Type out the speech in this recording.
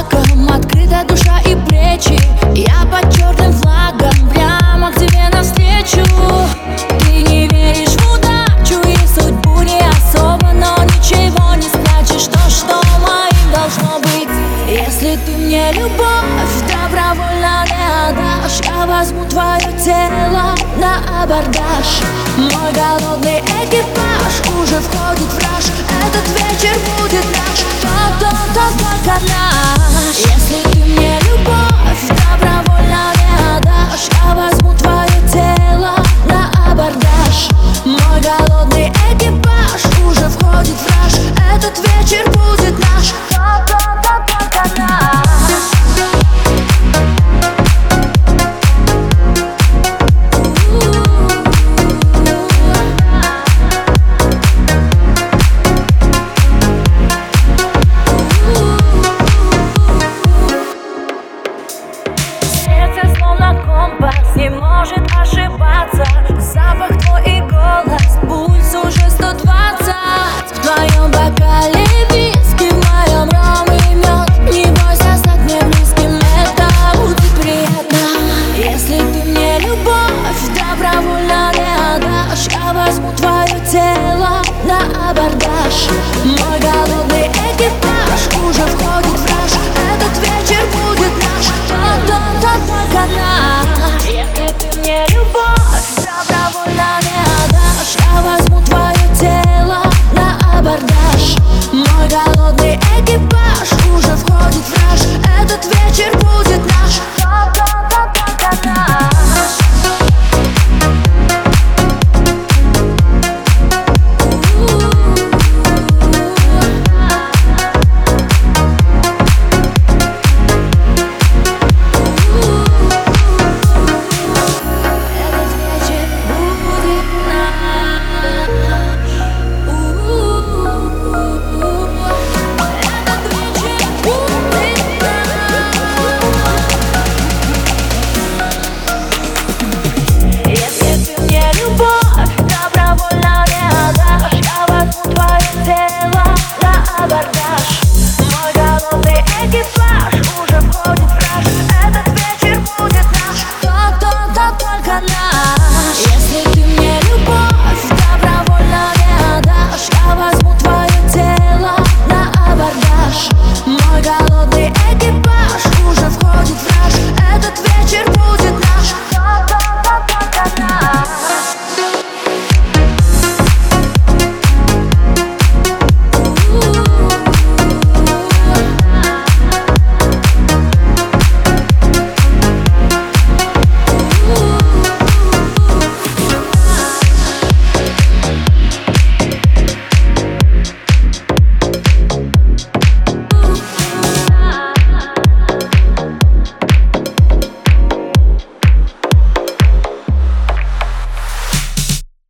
флаком Открыта душа и плечи. Я под черным флагом Прямо к тебе навстречу. Ты не веришь в удачу И судьбу не особо Но ничего не значит, То, что моим должно быть. Если ты мне любовь Добровольно не отдашь Я возьму твое тело На абордаж. Мой голодный экипаж Уже в Этот вечер будет наш, кто-то, да только нас